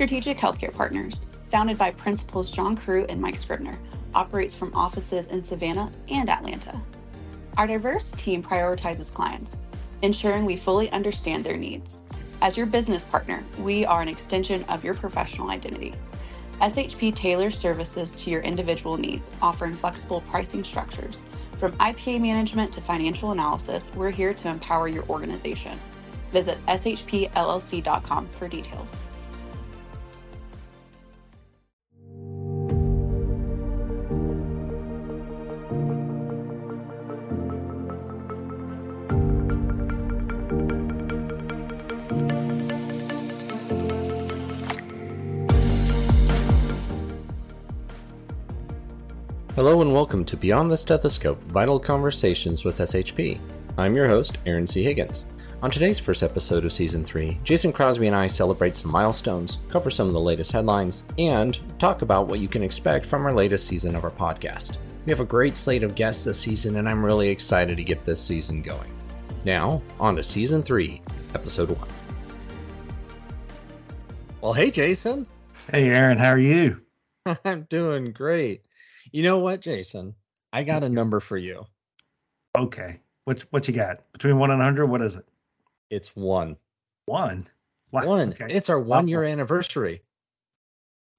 Strategic Healthcare Partners, founded by Principals John Crew and Mike Scribner, operates from offices in Savannah and Atlanta. Our diverse team prioritizes clients, ensuring we fully understand their needs. As your business partner, we are an extension of your professional identity. SHP tailors services to your individual needs, offering flexible pricing structures. From IPA management to financial analysis, we're here to empower your organization. Visit shpllc.com for details. Hello and welcome to Beyond the Stethoscope Vital Conversations with SHP. I'm your host, Aaron C. Higgins. On today's first episode of Season 3, Jason Crosby and I celebrate some milestones, cover some of the latest headlines, and talk about what you can expect from our latest season of our podcast. We have a great slate of guests this season, and I'm really excited to get this season going. Now, on to Season 3, Episode 1. Well, hey, Jason. Hey, Aaron, how are you? I'm doing great. You know what, Jason? I got a number for you. Okay. What what you got? Between one and hundred, what is it? It's one. One. Wow. One. Okay. It's our one year anniversary.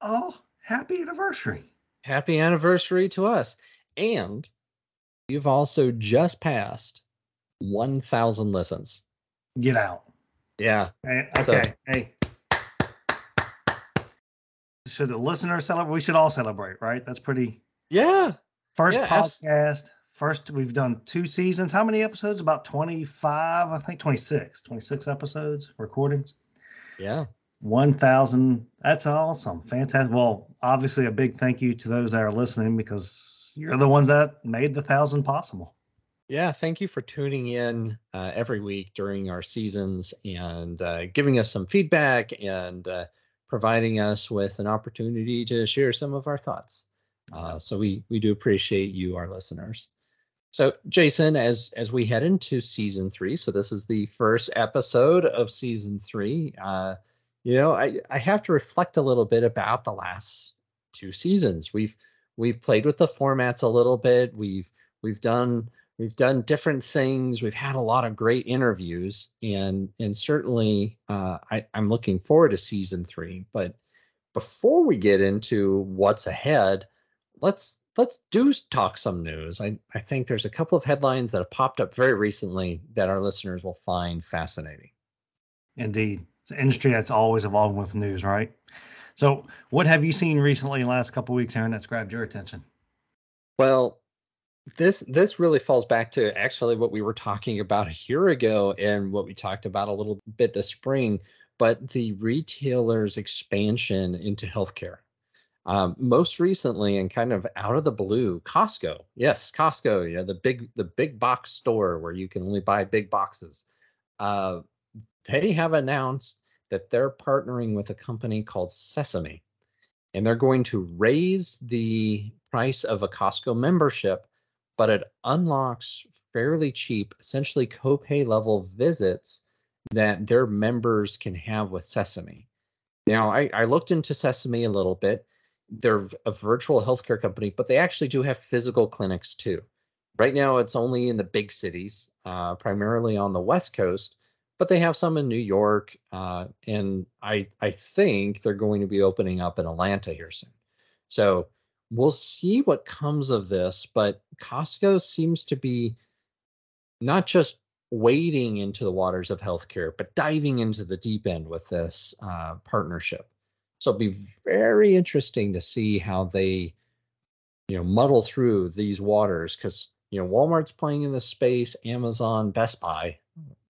Oh, happy anniversary. Happy anniversary to us. And you've also just passed 1,000 listens. Get out. Yeah. Hey, okay. So, hey, should the listeners celebrate? We should all celebrate, right? That's pretty yeah. First yeah, podcast. First, we've done two seasons. How many episodes? About 25, I think 26, 26 episodes, recordings. Yeah. 1,000. That's awesome. Fantastic. Well, obviously, a big thank you to those that are listening because you're the ones that made the thousand possible. Yeah, thank you for tuning in uh, every week during our seasons and uh, giving us some feedback and uh, providing us with an opportunity to share some of our thoughts. Uh, so we we do appreciate you, our listeners. So Jason, as as we head into season three, so this is the first episode of season three. Uh, you know, I I have to reflect a little bit about the last two seasons. We've we've played with the formats a little bit. We've we've done we've done different things. We've had a lot of great interviews, and and certainly uh, I, I'm looking forward to season three. But before we get into what's ahead, let's let's do talk some news. I, I think there's a couple of headlines that have popped up very recently that our listeners will find fascinating. Indeed. It's an industry that's always evolving with news, right? So what have you seen recently in the last couple weeks, Aaron, that's grabbed your attention? Well, this this really falls back to actually what we were talking about a year ago and what we talked about a little bit this spring, but the retailers' expansion into healthcare. Um, most recently, and kind of out of the blue, Costco. Yes, Costco. You know the big the big box store where you can only buy big boxes. Uh, they have announced that they're partnering with a company called Sesame, and they're going to raise the price of a Costco membership, but it unlocks fairly cheap, essentially copay level visits that their members can have with Sesame. Now, I, I looked into Sesame a little bit they're a virtual healthcare company, but they actually do have physical clinics too. Right now, it's only in the big cities, uh, primarily on the West Coast, but they have some in New York, uh, and I I think they're going to be opening up in Atlanta here soon. So we'll see what comes of this. But Costco seems to be not just wading into the waters of healthcare, but diving into the deep end with this uh, partnership. So it'll be very interesting to see how they, you know, muddle through these waters because you know Walmart's playing in this space, Amazon, Best Buy,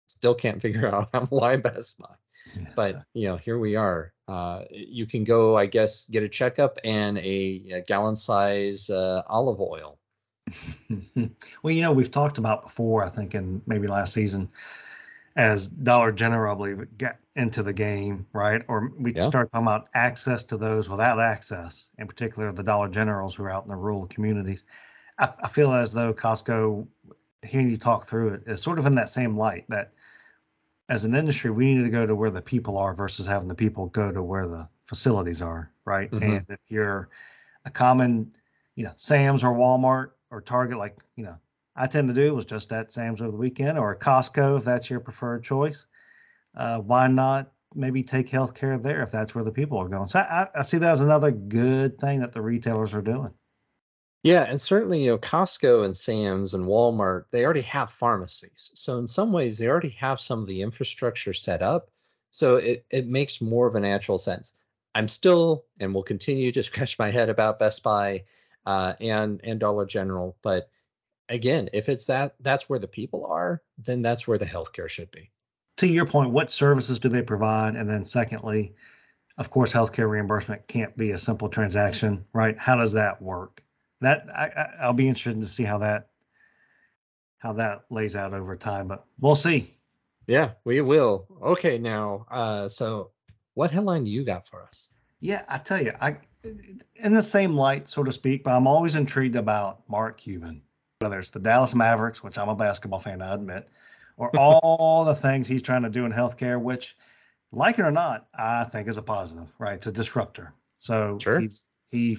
still can't figure out why Best Buy. Yeah. But you know, here we are. Uh, you can go, I guess, get a checkup and a, a gallon size uh, olive oil. well, you know, we've talked about before, I think, in maybe last season, as Dollar General, I believe, get into the game, right? Or we yeah. start talking about access to those without access, in particular the Dollar Generals who are out in the rural communities. I, I feel as though Costco, hearing you talk through it, is sort of in that same light that as an industry, we need to go to where the people are versus having the people go to where the facilities are, right? Mm-hmm. And if you're a common, you know, Sam's or Walmart or Target, like, you know, I tend to do was just at Sam's over the weekend or Costco if that's your preferred choice. Uh, why not maybe take health care there if that's where the people are going? So I, I see that as another good thing that the retailers are doing. Yeah, and certainly, you know, Costco and Sam's and Walmart, they already have pharmacies. So in some ways, they already have some of the infrastructure set up. So it, it makes more of a natural sense. I'm still and will continue to scratch my head about Best Buy uh, and and Dollar General, but again, if it's that that's where the people are, then that's where the healthcare should be. To your point, what services do they provide? And then secondly, of course, healthcare reimbursement can't be a simple transaction, right? How does that work? that I, I'll be interested to see how that how that lays out over time, but we'll see. Yeah, we will. Okay, now, uh, so what headline do you got for us? Yeah, I tell you, I in the same light, so to speak, but I'm always intrigued about Mark Cuban, whether it's the Dallas Mavericks, which I'm a basketball fan, I admit, or all the things he's trying to do in healthcare, which, like it or not, I think is a positive, right? It's a disruptor. So sure. he's he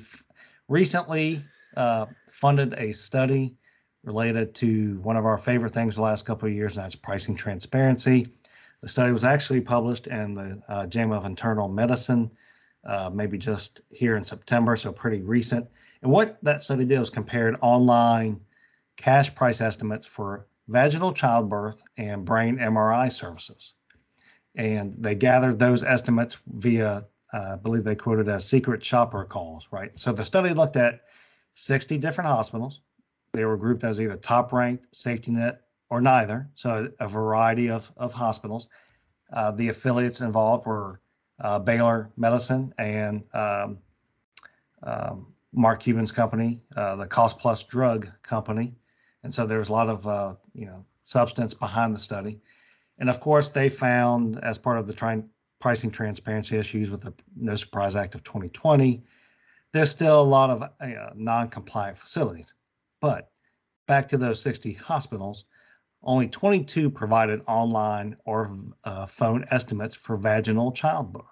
recently uh, funded a study related to one of our favorite things the last couple of years, and that's pricing transparency. The study was actually published in the uh, JAMA of Internal Medicine, uh, maybe just here in September, so pretty recent. And what that study did was compared online cash price estimates for vaginal childbirth and brain MRI services. And they gathered those estimates via, uh, I believe they quoted as secret shopper calls, right? So the study looked at 60 different hospitals. They were grouped as either top ranked, safety net, or neither. So a variety of, of hospitals. Uh, the affiliates involved were uh, Baylor Medicine and um, um, Mark Cuban's company, uh, the Cost Plus Drug Company. And so there was a lot of uh, you know substance behind the study. And of course, they found as part of the tri- pricing transparency issues with the No Surprise Act of 2020 there's still a lot of uh, non-compliant facilities. But back to those 60 hospitals, only 22 provided online or uh, phone estimates for vaginal childbirth.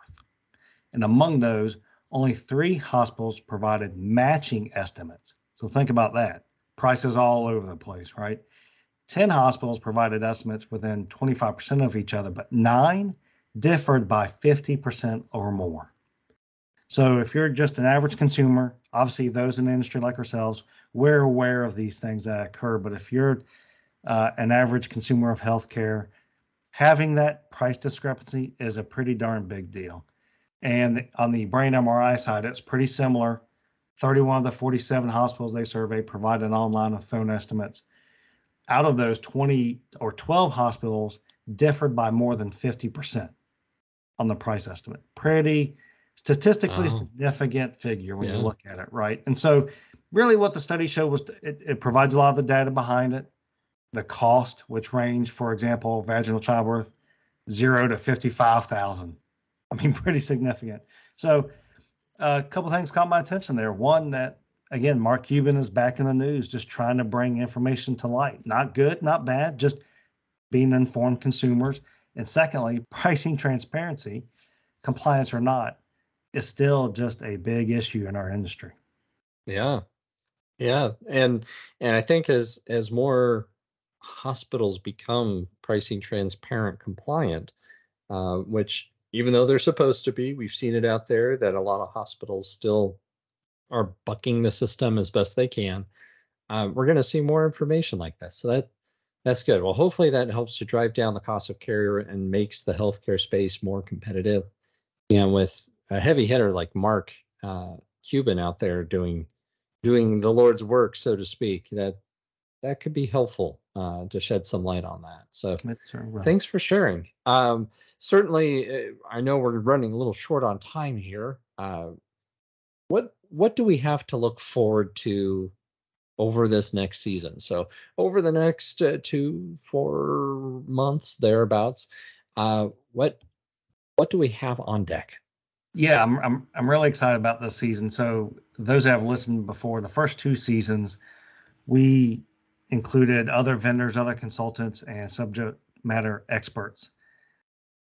And among those, only three hospitals provided matching estimates. So think about that. Prices all over the place, right? 10 hospitals provided estimates within 25% of each other, but nine differed by 50% or more. So if you're just an average consumer, obviously those in the industry like ourselves, we're aware of these things that occur. But if you're uh, an average consumer of healthcare, having that price discrepancy is a pretty darn big deal. And on the brain MRI side, it's pretty similar. 31 of the 47 hospitals they surveyed provided online with phone estimates. Out of those, 20 or 12 hospitals differed by more than 50% on the price estimate. Pretty statistically oh. significant figure when yeah. you look at it, right? And so, really, what the study showed was it, it provides a lot of the data behind it. The cost, which range, for example, vaginal childbirth, zero to fifty-five thousand. I mean, pretty significant. So, a couple things caught my attention there. One that again, Mark Cuban is back in the news, just trying to bring information to light. Not good, not bad, just being informed consumers. And secondly, pricing transparency, compliance or not, is still just a big issue in our industry. Yeah. Yeah, and and I think as as more hospitals become pricing transparent compliant, uh, which even though they're supposed to be, we've seen it out there that a lot of hospitals still are bucking the system as best they can. Uh, we're going to see more information like this, so that that's good. Well, hopefully that helps to drive down the cost of care and makes the healthcare space more competitive. And with a heavy hitter like Mark uh, Cuban out there doing doing the Lord's work, so to speak, that that could be helpful uh, to shed some light on that. So right. thanks for sharing. Um, certainly, uh, I know we're running a little short on time here. Uh, what what do we have to look forward to over this next season? So over the next uh, two four months thereabouts, uh, what what do we have on deck? Yeah, I'm I'm I'm really excited about this season. So those that have listened before, the first two seasons, we included other vendors, other consultants, and subject matter experts.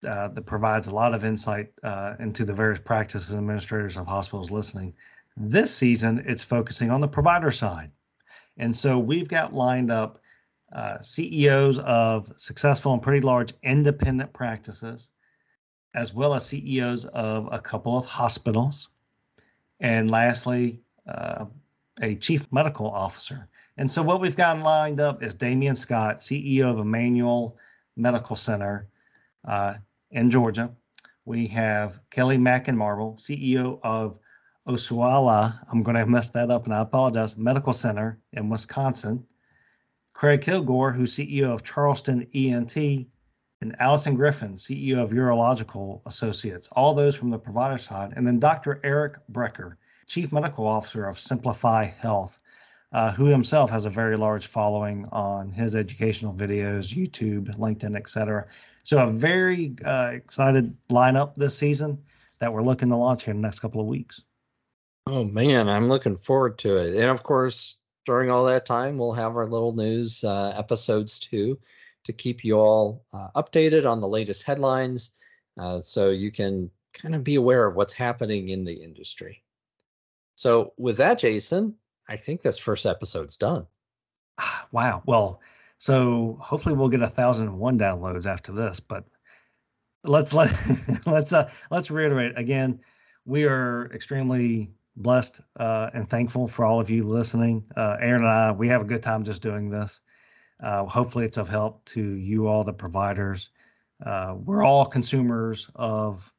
Uh, that provides a lot of insight uh, into the various practices and administrators of hospitals listening. This season, it's focusing on the provider side. And so we've got lined up uh, CEOs of successful and pretty large independent practices, as well as CEOs of a couple of hospitals. And lastly, uh, a chief medical officer. And so what we've got lined up is Damien Scott, CEO of Emmanuel Medical Center uh, in Georgia. We have Kelly Mackin-Marble, CEO of Osceola, I'm going to mess that up and I apologize, Medical Center in Wisconsin. Craig Kilgore, who's CEO of Charleston ENT, and Allison Griffin, CEO of Urological Associates, all those from the provider side. And then Dr. Eric Bricker, Chief Medical Officer of Simplify Health, uh, who himself has a very large following on his educational videos, YouTube, LinkedIn, etc. So a very uh, excited lineup this season that we're looking to launch here in the next couple of weeks. Oh man, I'm looking forward to it. And of course, during all that time, we'll have our little news uh, episodes too to keep you all uh, updated on the latest headlines uh, so you can kind of be aware of what's happening in the industry. So, with that, Jason, I think this first episode's done. Wow. Well, so hopefully we'll get a thousand and one downloads after this, but let's let let's uh let's reiterate again. We are extremely blessed uh, and thankful for all of you listening. Uh, Aaron and I, we have a good time just doing this. Uh, hopefully, it's of help to you all, the providers. Uh, we're all consumers of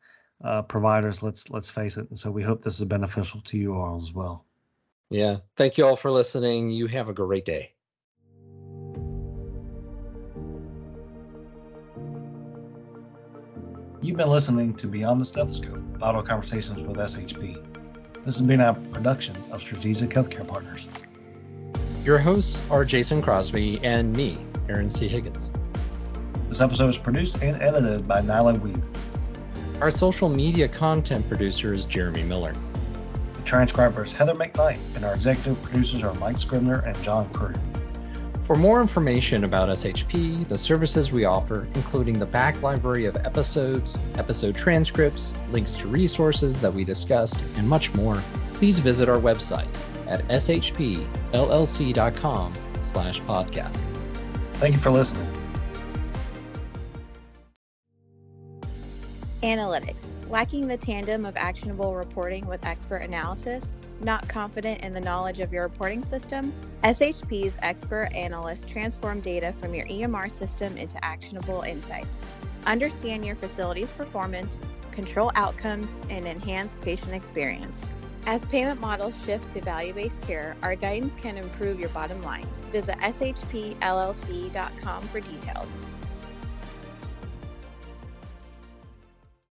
uh, providers. Let's let's face it, and so we hope this is beneficial to you all as well. Yeah, thank you all for listening. You have a great day. You've been listening to Beyond the Stethoscope, Vital Conversations with SHP. This has been a production of Strategic Healthcare Partners. Your hosts are Jason Crosby and me, Aaron C. Higgins. This episode was produced and edited by Nyla Weed. Our social media content producer is Jeremy Miller. The transcriber is Heather McKnight, and our executive producers are Mike Scribner and John Crew. For more information about SHP, the services we offer, including the back library of episodes, episode transcripts, links to resources that we discussed, and much more, please visit our website at shpllc.com slash podcasts. Thank you for listening. Analytics. Lacking the tandem of actionable reporting with expert analysis? Not confident in the knowledge of your reporting system? SHP's expert analysts transform data from your EMR system into actionable insights. Understand your facility's performance, control outcomes, and enhance patient experience. As payment models shift to value based care, our guidance can improve your bottom line. Visit shpllc.com for details.